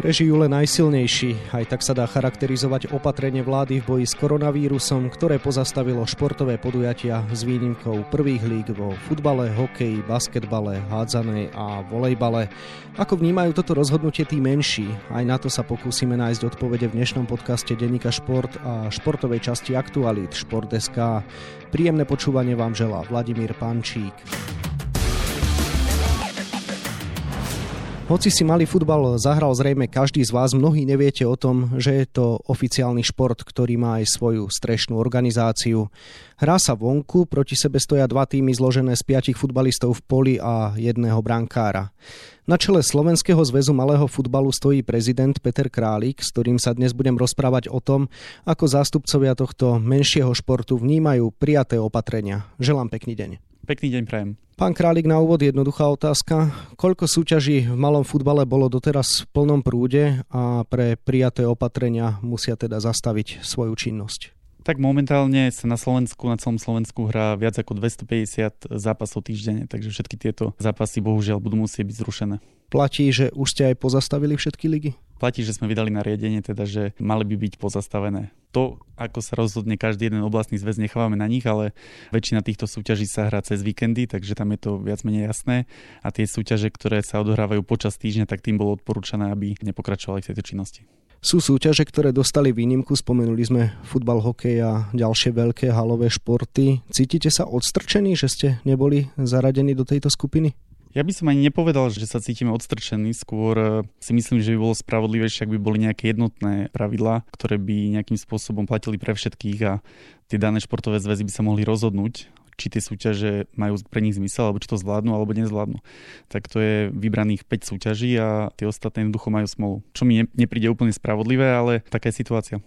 Prežijú len najsilnejší, aj tak sa dá charakterizovať opatrenie vlády v boji s koronavírusom, ktoré pozastavilo športové podujatia s výnimkou prvých líg vo futbale, hokeji, basketbale, hádzanej a volejbale. Ako vnímajú toto rozhodnutie tí menší? Aj na to sa pokúsime nájsť odpovede v dnešnom podcaste Denika Šport a športovej časti Aktualit Šport.sk. Príjemné počúvanie vám želá Vladimír Pančík. Hoci si malý futbal zahral zrejme každý z vás, mnohí neviete o tom, že je to oficiálny šport, ktorý má aj svoju strešnú organizáciu. Hrá sa vonku, proti sebe stoja dva týmy zložené z piatich futbalistov v poli a jedného brankára. Na čele Slovenského zväzu malého futbalu stojí prezident Peter Králik, s ktorým sa dnes budem rozprávať o tom, ako zástupcovia tohto menšieho športu vnímajú prijaté opatrenia. Želám pekný deň. Pekný deň prajem. Pán Králik, na úvod jednoduchá otázka. Koľko súťaží v malom futbale bolo doteraz v plnom prúde a pre prijaté opatrenia musia teda zastaviť svoju činnosť? Tak momentálne sa na Slovensku, na celom Slovensku hrá viac ako 250 zápasov týždenne, takže všetky tieto zápasy bohužiaľ budú musieť byť zrušené. Platí, že už ste aj pozastavili všetky ligy? Platí, že sme vydali nariadenie, teda že mali by byť pozastavené. To, ako sa rozhodne každý jeden oblastný zväz, nechávame na nich, ale väčšina týchto súťaží sa hrá cez víkendy, takže tam je to viac menej jasné. A tie súťaže, ktoré sa odohrávajú počas týždňa, tak tým bolo odporúčané, aby nepokračovali v tejto činnosti. Sú súťaže, ktoré dostali výnimku, spomenuli sme futbal, hokej a ďalšie veľké halové športy. Cítite sa odstrčení, že ste neboli zaradení do tejto skupiny? Ja by som ani nepovedal, že sa cítime odstrčení, skôr eh, si myslím, že by bolo spravodlivejšie, ak by boli nejaké jednotné pravidlá, ktoré by nejakým spôsobom platili pre všetkých a tie dané športové zväzy by sa mohli rozhodnúť, či tie súťaže majú pre nich zmysel, alebo či to zvládnu, alebo nezvládnu. Tak to je vybraných 5 súťaží a tie ostatné jednoducho majú smolu. Čo mi nepríde úplne spravodlivé, ale taká je situácia.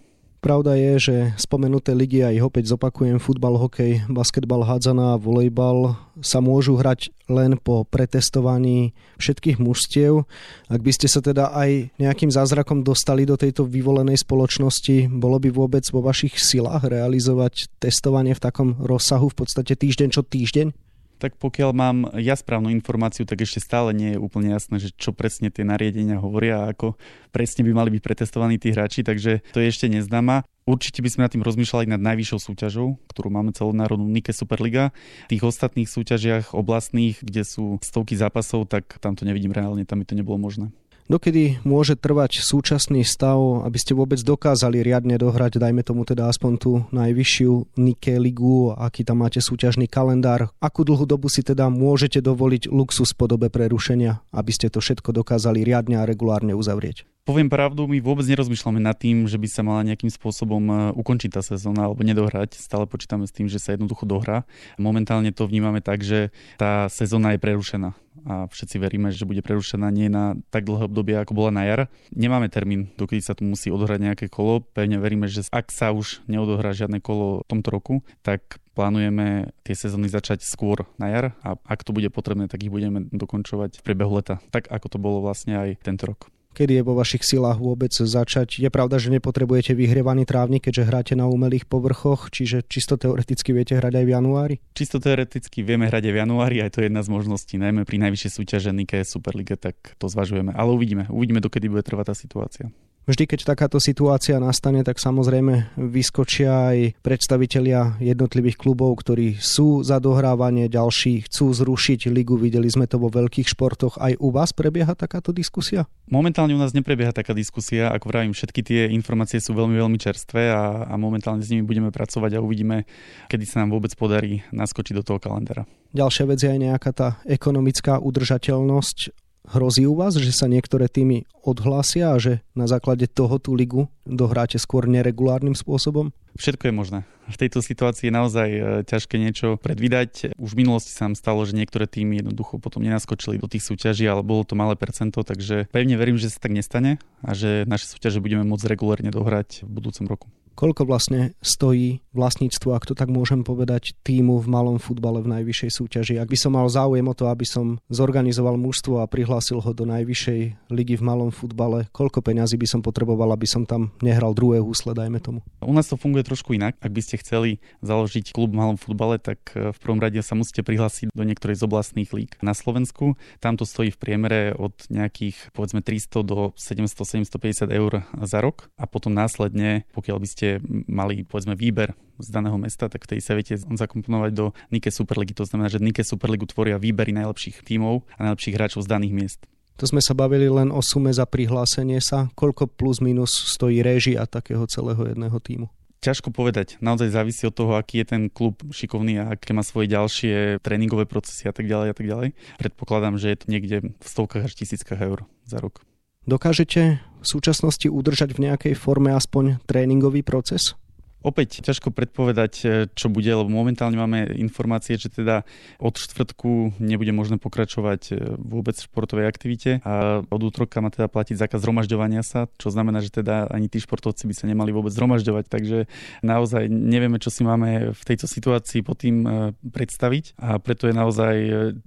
Pravda je, že spomenuté ligy, a ich opäť zopakujem, futbal, hokej, basketbal, hádzana a volejbal sa môžu hrať len po pretestovaní všetkých mužstiev. Ak by ste sa teda aj nejakým zázrakom dostali do tejto vyvolenej spoločnosti, bolo by vôbec vo vašich silách realizovať testovanie v takom rozsahu v podstate týždeň čo týždeň? Tak pokiaľ mám ja správnu informáciu, tak ešte stále nie je úplne jasné, že čo presne tie nariadenia hovoria a ako presne by mali byť pretestovaní tí hráči, takže to je ešte neznáma. Určite by sme nad tým rozmýšľali nad najvyššou súťažou, ktorú máme celonárodnú Nike Superliga. V tých ostatných súťažiach oblastných, kde sú stovky zápasov, tak tam to nevidím reálne, tam by to nebolo možné. Dokedy môže trvať súčasný stav, aby ste vôbec dokázali riadne dohrať, dajme tomu teda aspoň tú najvyššiu Nike ligu, aký tam máte súťažný kalendár, akú dlhú dobu si teda môžete dovoliť luxus v podobe prerušenia, aby ste to všetko dokázali riadne a regulárne uzavrieť? Poviem pravdu, my vôbec nerozmýšľame nad tým, že by sa mala nejakým spôsobom e, ukončiť tá sezóna alebo nedohrať. Stále počítame s tým, že sa jednoducho dohrá. Momentálne to vnímame tak, že tá sezóna je prerušená a všetci veríme, že bude prerušená nie na tak dlhé obdobie, ako bola na jar. Nemáme termín, dokedy sa tu musí odohrať nejaké kolo. Pevne veríme, že ak sa už neodohrá žiadne kolo v tomto roku, tak plánujeme tie sezóny začať skôr na jar a ak to bude potrebné, tak ich budeme dokončovať v priebehu leta, tak ako to bolo vlastne aj tento rok kedy je vo vašich silách vôbec začať. Je pravda, že nepotrebujete vyhrievaný trávnik, keďže hráte na umelých povrchoch, čiže čisto teoreticky viete hrať aj v januári? Čisto teoreticky vieme hrať aj v januári, aj to je jedna z možností, najmä pri najvyššej súťaže Nike Superliga, tak to zvažujeme. Ale uvidíme, uvidíme, dokedy bude trvať tá situácia. Vždy, keď takáto situácia nastane, tak samozrejme vyskočia aj predstavitelia jednotlivých klubov, ktorí sú za dohrávanie, ďalší chcú zrušiť ligu. Videli sme to vo veľkých športoch. Aj u vás prebieha takáto diskusia? Momentálne u nás neprebieha taká diskusia. Ako vravím, všetky tie informácie sú veľmi, veľmi čerstvé a, a momentálne s nimi budeme pracovať a uvidíme, kedy sa nám vôbec podarí naskočiť do toho kalendára. Ďalšia vec je aj nejaká tá ekonomická udržateľnosť Hrozí u vás, že sa niektoré týmy odhlásia a že na základe toho tú ligu dohráte skôr neregulárnym spôsobom? Všetko je možné. V tejto situácii je naozaj e, ťažké niečo predvídať. Už v minulosti sa nám stalo, že niektoré týmy jednoducho potom nenaskočili do tých súťaží, ale bolo to malé percento, takže pevne verím, že sa tak nestane a že naše súťaže budeme môcť regulárne dohrať v budúcom roku. Koľko vlastne stojí vlastníctvo, ak to tak môžem povedať, týmu v malom futbale v najvyššej súťaži? Ak by som mal záujem o to, aby som zorganizoval mužstvo a prihlásil ho do najvyššej ligy v malom futbale, koľko peňazí by som potreboval, aby som tam nehral druhé húsle, dajme tomu? U nás to funguje trošku inak. Ak by ste chceli založiť klub v malom futbale, tak e, v prvom rade sa musíte prihlásiť do niektorej z oblastných líg na Slovensku. Tam to stojí v priemere od nejakých povedzme 300 do 700-750 eur za rok a potom následne, pokiaľ by ste ste mali povedzme výber z daného mesta, tak vtedy sa viete zakomponovať do Nike Superligy. To znamená, že Nike Superligu tvoria výbery najlepších tímov a najlepších hráčov z daných miest. To sme sa bavili len o sume za prihlásenie sa. Koľko plus minus stojí réžia takého celého jedného týmu? Ťažko povedať. Naozaj závisí od toho, aký je ten klub šikovný a aké má svoje ďalšie tréningové procesy a tak ďalej a tak ďalej. Predpokladám, že je to niekde v stovkách až tisíckach eur za rok. Dokážete v súčasnosti udržať v nejakej forme aspoň tréningový proces? Opäť ťažko predpovedať, e, čo bude, lebo momentálne máme informácie, že teda od štvrtku nebude možné pokračovať e, vôbec v športovej aktivite a od útroka má teda platiť zákaz zhromažďovania sa, čo znamená, že teda ani tí športovci by sa nemali vôbec zhromažďovať, takže naozaj nevieme, čo si máme v tejto situácii pod tým e, predstaviť a preto je naozaj,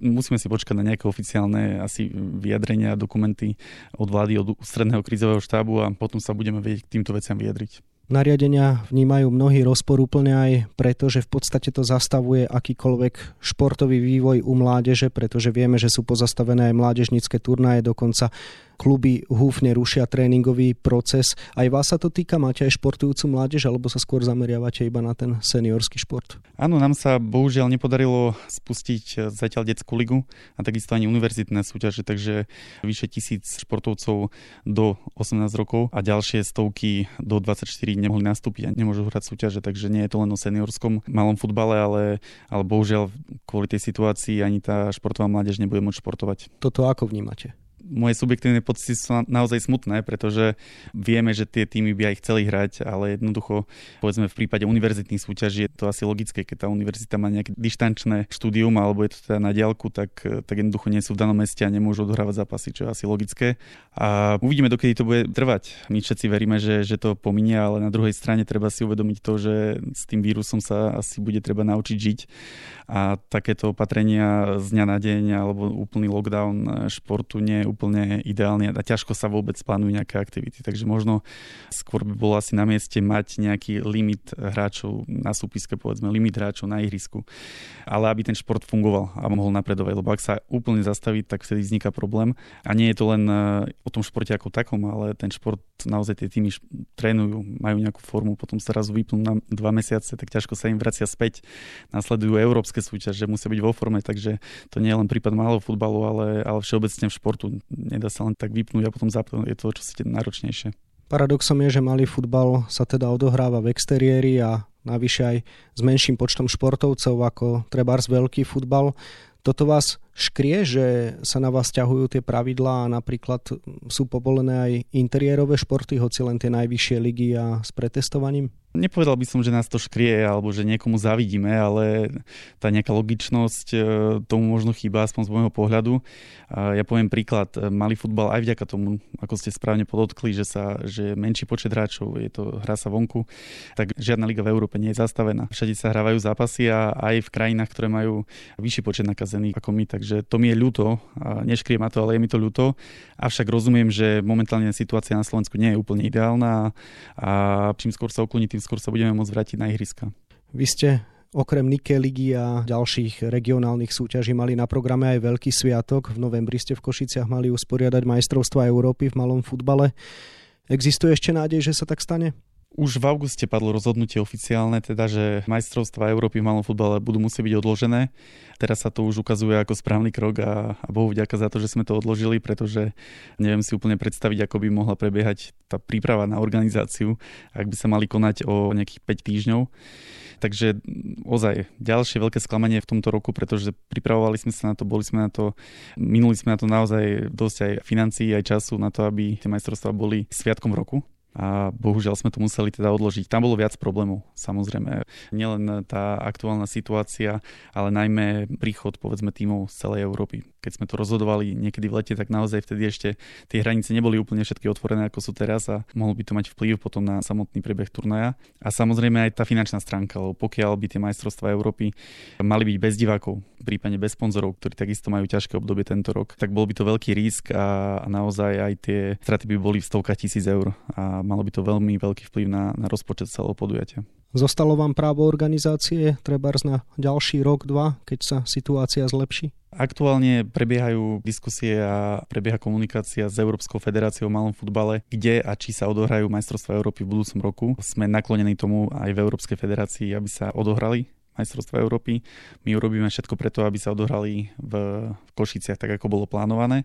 musíme si počkať na nejaké oficiálne asi vyjadrenia, dokumenty od vlády, od ústredného krízového štábu a potom sa budeme vedieť k týmto veciam vyjadriť. Nariadenia vnímajú mnohí rozporúplne aj preto, že v podstate to zastavuje akýkoľvek športový vývoj u mládeže, pretože vieme, že sú pozastavené aj mládežnícke turnaje, dokonca kluby húfne rušia tréningový proces. Aj vás sa to týka? Máte aj športujúcu mládež alebo sa skôr zameriavate iba na ten seniorský šport? Áno, nám sa bohužiaľ nepodarilo spustiť zatiaľ detskú ligu a takisto ani univerzitné súťaže, takže vyše tisíc športovcov do 18 rokov a ďalšie stovky do 24 nemohli nastúpiť a nemôžu hrať súťaže, takže nie je to len o seniorskom malom futbale, ale, ale bohužiaľ kvôli tej situácii ani tá športová mládež nebude môcť športovať. Toto ako vnímate? Moje subjektívne pocity sú naozaj smutné, pretože vieme, že tie týmy by aj chceli hrať, ale jednoducho, povedzme v prípade univerzitných súťaží je to asi logické, keď tá univerzita má nejaké dištančné štúdium alebo je to teda na diálku, tak, tak jednoducho nie sú v danom meste a nemôžu odohrávať zápasy, čo je asi logické. A uvidíme, dokedy to bude trvať. My všetci veríme, že, že to pominie, ale na druhej strane treba si uvedomiť to, že s tým vírusom sa asi bude treba naučiť žiť a takéto opatrenia z dňa na deň alebo úplný lockdown športu nie je úplne ideálny a ťažko sa vôbec plánujú nejaké aktivity. Takže možno skôr by bolo asi na mieste mať nejaký limit hráčov na súpiske, povedzme, limit hráčov na ihrisku. Ale aby ten šport fungoval a mohol napredovať, lebo ak sa úplne zastaví, tak vtedy vzniká problém. A nie je to len eh, o tom športe ako takom, ale ten šport naozaj tie týmy trénujú, majú nejakú formu, potom sa raz vypnú na dva mesiace, tak ťažko sa im vracia späť. Nasledujú európske súťaže, musia byť vo forme, takže to nie je len prípad malého futbalu, ale, ale všeobecne v športu nedá sa len tak vypnúť a potom zapnúť. Je to čo si náročnejšie. Paradoxom je, že malý futbal sa teda odohráva v exteriéri a navyše aj s menším počtom športovcov ako trebárs veľký futbal. Toto vás škrie, že sa na vás ťahujú tie pravidlá a napríklad sú povolené aj interiérové športy, hoci len tie najvyššie ligy a s pretestovaním? Nepovedal by som, že nás to škrie alebo že niekomu zavidíme, ale tá nejaká logičnosť e, tomu možno chýba, aspoň z môjho pohľadu. Ja poviem príklad, malý futbal aj vďaka tomu, ako ste správne podotkli, že, sa, že menší počet hráčov, je to hra sa vonku, tak žiadna liga v Európe nie je zastavená. Všade sa hrávajú zápasy a aj v krajinách, ktoré majú vyšší počet nakazených ako my, takže to mi je ľúto, neškrie ma to, ale je mi to ľúto. Avšak rozumiem, že momentálne situácia na Slovensku nie je úplne ideálna a čím skôr sa ukloní, tým skôr sa budeme môcť vrátiť na ihriska. Vy ste okrem Nike ligy a ďalších regionálnych súťaží mali na programe aj veľký sviatok. V novembri ste v Košiciach mali usporiadať majstrovstva Európy v malom futbale. Existuje ešte nádej, že sa tak stane? Už v auguste padlo rozhodnutie oficiálne, teda, že majstrovstvá Európy v malom futbale budú musieť byť odložené. Teraz sa to už ukazuje ako správny krok a, a Bohu vďaka za to, že sme to odložili, pretože neviem si úplne predstaviť, ako by mohla prebiehať tá príprava na organizáciu, ak by sa mali konať o nejakých 5 týždňov. Takže ozaj ďalšie veľké sklamanie v tomto roku, pretože pripravovali sme sa na to, boli sme na to, minuli sme na to naozaj dosť aj financií, aj času na to, aby tie majstrovstvá boli sviatkom roku a bohužiaľ sme to museli teda odložiť. Tam bolo viac problémov, samozrejme. Nielen tá aktuálna situácia, ale najmä príchod povedzme tímov z celej Európy. Keď sme to rozhodovali niekedy v lete, tak naozaj vtedy ešte tie hranice neboli úplne všetky otvorené ako sú teraz a mohol by to mať vplyv potom na samotný priebeh turnaja. A samozrejme aj tá finančná stránka, lebo pokiaľ by tie majstrovstvá Európy mali byť bez divákov, prípadne bez sponzorov, ktorí takisto majú ťažké obdobie tento rok, tak bol by to veľký risk a, a naozaj aj tie straty by boli v stovkách tisíc eur a malo by to veľmi veľký vplyv na, na rozpočet celého podujatia. Zostalo vám právo organizácie treba na ďalší rok, dva, keď sa situácia zlepší? Aktuálne prebiehajú diskusie a prebieha komunikácia s Európskou federáciou v malom futbale, kde a či sa odohrajú majstrovstvá Európy v budúcom roku. Sme naklonení tomu aj v Európskej federácii, aby sa odohrali majstrovstva Európy. My urobíme všetko preto, aby sa odohrali v Košiciach tak, ako bolo plánované.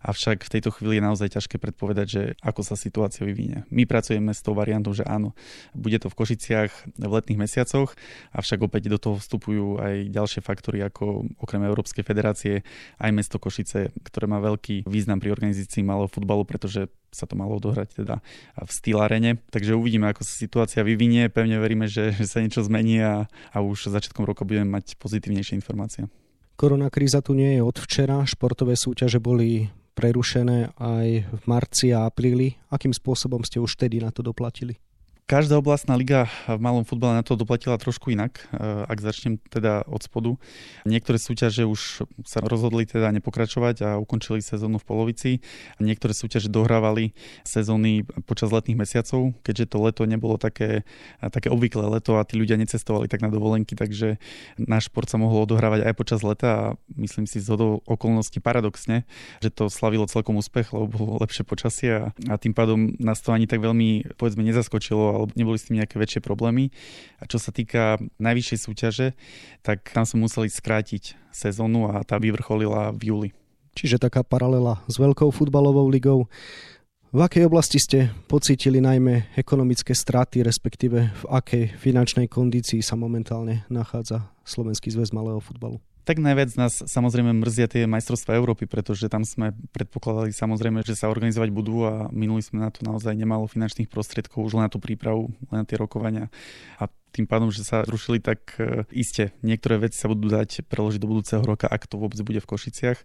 Avšak v tejto chvíli je naozaj ťažké predpovedať, že ako sa situácia vyvinie. My pracujeme s tou variantou, že áno, bude to v Košiciach v letných mesiacoch, avšak opäť do toho vstupujú aj ďalšie faktory, ako okrem Európskej federácie aj mesto Košice, ktoré má veľký význam pri organizácii malého futbalu, pretože sa to malo odohrať teda v Stýlarene. Takže uvidíme, ako sa situácia vyvinie. Pevne veríme, že, že sa niečo zmení a, a už začiatkom roka budeme mať pozitívnejšie informácie. Korona kríza tu nie je od včera. Športové súťaže boli prerušené aj v marci a apríli. Akým spôsobom ste už vtedy na to doplatili? Každá oblastná liga v malom futbale na to doplatila trošku inak, eh, ak začnem teda od spodu. Niektoré súťaže už sa rozhodli teda nepokračovať a ukončili sezónu v polovici. Niektoré súťaže dohrávali sezóny počas letných mesiacov, keďže to leto nebolo také, také obvyklé leto a tí ľudia necestovali tak na dovolenky, takže náš šport sa mohol odohrávať aj počas leta a myslím si z okolností paradoxne, že to slavilo celkom úspech, lebo bolo lepšie počasie a, a tým pádom nás to ani tak veľmi povedzme nezaskočilo alebo neboli s tým nejaké väčšie problémy. A čo sa týka najvyššej súťaže, tak tam sme museli skrátiť sezónu a tá vyvrcholila v júli. Čiže taká paralela s veľkou futbalovou ligou. V akej oblasti ste pocítili najmä ekonomické straty, respektíve v akej finančnej kondícii sa momentálne nachádza Slovenský zväz malého futbalu? Tak najviac nás samozrejme mrzia tie majstrovstvá Európy, pretože tam sme predpokladali samozrejme, že sa organizovať budú a minuli sme na to naozaj nemalo finančných prostriedkov už len na tú prípravu, len na tie rokovania. A tým pádom, že sa rušili, tak e, iste niektoré veci sa budú dať preložiť do budúceho roka, ak to vôbec bude v Košiciach.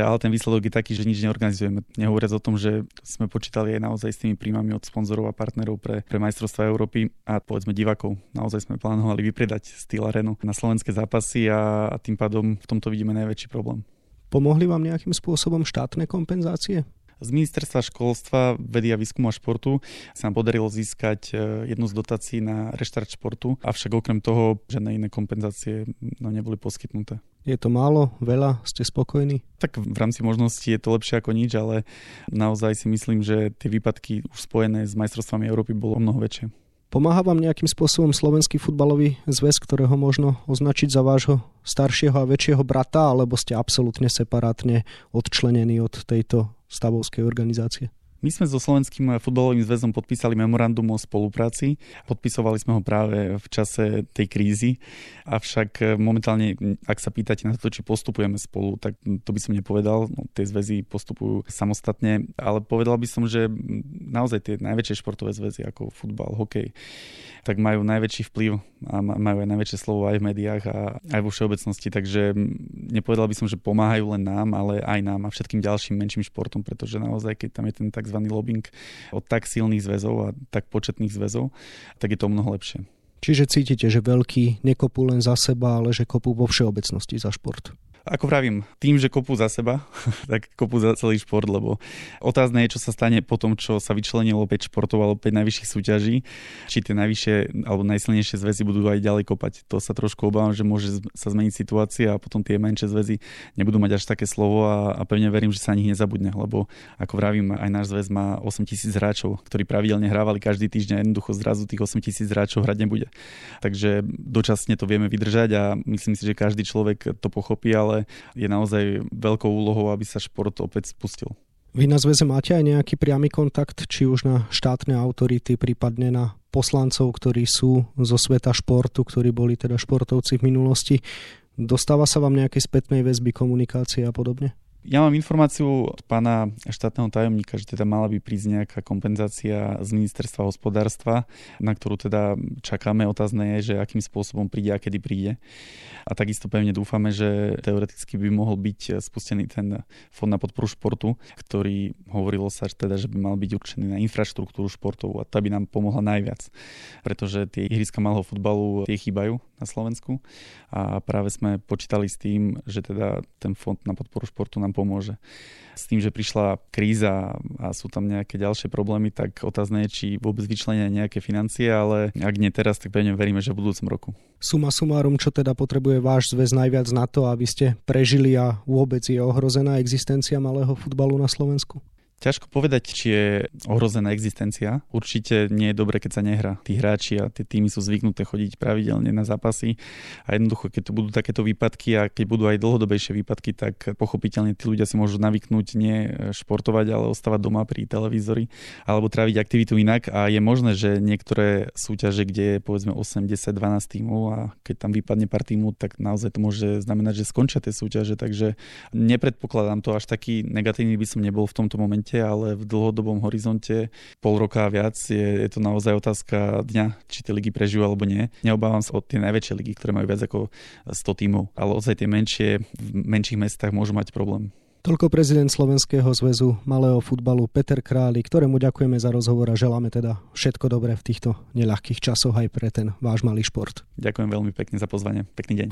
Ale ten výsledok je taký, že nič neorganizujeme. Nehovoriac o tom, že sme počítali aj naozaj s tými príjmami od sponzorov a partnerov pre, pre majstrovstvá Európy a povedzme divakov. Naozaj sme plánovali vypredať Steel Arenu na slovenské zápasy a, a tým pádom v tomto vidíme najväčší problém. Pomohli vám nejakým spôsobom štátne kompenzácie? Z ministerstva školstva, vedy a výskumu a športu sa nám podarilo získať e, jednu z dotácií na reštart športu, avšak okrem toho žiadne iné kompenzácie no, neboli poskytnuté. Je to málo, veľa, ste spokojní? Tak v rámci možností je to lepšie ako nič, ale naozaj si myslím, že tie výpadky už spojené s majstrovstvami Európy bolo o mnoho väčšie. Pomáha vám nejakým spôsobom Slovenský futbalový zväz, ktorého možno označiť za vášho staršieho a väčšieho brata, alebo ste absolútne separátne odčlenení od tejto stavovskej organizácie? My sme so Slovenským futbalovým zväzom podpísali memorandum o spolupráci. Podpisovali sme ho práve v čase tej krízy, avšak momentálne, ak sa pýtate na to, či postupujeme spolu, tak to by som nepovedal. No, tie zväzy postupujú samostatne, ale povedal by som, že naozaj tie najväčšie športové zväzy ako futbal, hokej, tak majú najväčší vplyv a majú aj najväčšie slovo aj v médiách a aj vo všeobecnosti, takže nepovedal by som, že pomáhajú len nám, ale aj nám a všetkým ďalším menším športom, pretože naozaj, keď tam je ten tzv. Lobbying od tak silných zväzov a tak početných zväzov, tak je to mnoho lepšie. Čiže cítite, že veľký nekopú len za seba, ale že kopú vo všeobecnosti za šport. Ako vravím, tým, že kopu za seba, tak kopu za celý šport, lebo otázne je, čo sa stane po tom, čo sa vyčlenilo 5 športov alebo 5 najvyšších súťaží, či tie najvyššie alebo najsilnejšie zväzy budú aj ďalej kopať. To sa trošku obávam, že môže sa zmeniť situácia a potom tie menšie zväzy nebudú mať až také slovo a, a pevne verím, že sa nich nezabudne, lebo ako vravím, aj náš zväz má 8 tisíc hráčov, ktorí pravidelne hrávali každý týždeň, jednoducho zrazu tých 8 tisíc hráčov hrať nebude. Takže dočasne to vieme vydržať a myslím si, že každý človek to pochopí, ale ale je naozaj veľkou úlohou, aby sa šport opäť spustil. Vy na zväze máte aj nejaký priamy kontakt, či už na štátne autority, prípadne na poslancov, ktorí sú zo sveta športu, ktorí boli teda športovci v minulosti. Dostáva sa vám nejaké spätnej väzby, komunikácie a podobne? Ja mám informáciu od pána štátneho tajomníka, že teda mala by prísť nejaká kompenzácia z ministerstva hospodárstva, na ktorú teda čakáme. Otázne je, že akým spôsobom príde a kedy príde. A takisto pevne dúfame, že teoreticky by mohol byť spustený ten fond na podporu športu, ktorý hovorilo sa teda, že by mal byť určený na infraštruktúru športov a tá by nám pomohla najviac. Pretože tie ihriska malého futbalu tie chýbajú na Slovensku a práve sme počítali s tým, že teda ten fond na podporu športu nám pomôže. S tým, že prišla kríza a sú tam nejaké ďalšie problémy, tak otázne je, či vôbec vyčlenia nejaké financie, ale ak nie teraz, tak pevne veríme, že v budúcom roku. Suma sumárum, čo teda potrebuje váš zväz najviac na to, aby ste prežili a vôbec je ohrozená existencia malého futbalu na Slovensku? Ťažko povedať, či je ohrozená existencia. Určite nie je dobre, keď sa nehrá. Tí hráči a tie týmy sú zvyknuté chodiť pravidelne na zápasy a jednoducho, keď tu budú takéto výpadky a keď budú aj dlhodobejšie výpadky, tak pochopiteľne tí ľudia si môžu navyknúť nie športovať, ale ostávať doma pri televízori alebo tráviť aktivitu inak a je možné, že niektoré súťaže, kde je povedzme 8, 10, 12 tímov a keď tam vypadne pár tímov, tak naozaj to môže znamenať, že skončia tie súťaže, takže nepredpokladám to až taký negatívny by som nebol v tomto momente momente, ale v dlhodobom horizonte pol roka a viac je, je to naozaj otázka dňa, či tie ligy prežijú alebo nie. Neobávam sa od tie najväčšie ligy, ktoré majú viac ako 100 tímov, ale ozaj tie menšie v menších mestách môžu mať problém. Toľko prezident Slovenského zväzu malého futbalu Peter Králi, ktorému ďakujeme za rozhovor a želáme teda všetko dobré v týchto neľahkých časoch aj pre ten váš malý šport. Ďakujem veľmi pekne za pozvanie. Pekný deň.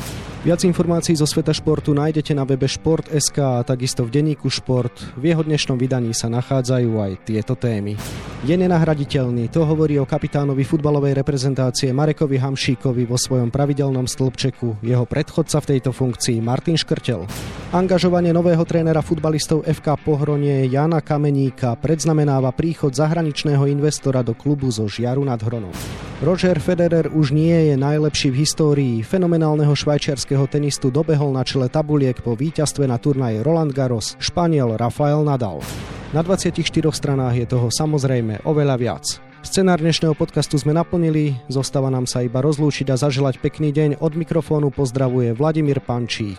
Viac informácií zo sveta športu nájdete na webe Šport.sk a takisto v denníku Šport. V jeho dnešnom vydaní sa nachádzajú aj tieto témy. Je nenahraditeľný, to hovorí o kapitánovi futbalovej reprezentácie Marekovi Hamšíkovi vo svojom pravidelnom stĺpčeku jeho predchodca v tejto funkcii Martin Škrtel. Angažovanie nového trénera futbalistov FK Pohronie Jana Kameníka predznamenáva príchod zahraničného investora do klubu zo Žiaru nad Hronom. Roger Federer už nie je najlepší v histórii. Fenomenálneho švajčiarského tenistu dobehol na čele tabuliek po víťazstve na turnaji Roland Garros Španiel Rafael Nadal. Na 24 stranách je toho samozrejme oveľa viac. Scenár dnešného podcastu sme naplnili, zostáva nám sa iba rozlúčiť a zaželať pekný deň. Od mikrofónu pozdravuje Vladimír Pančík.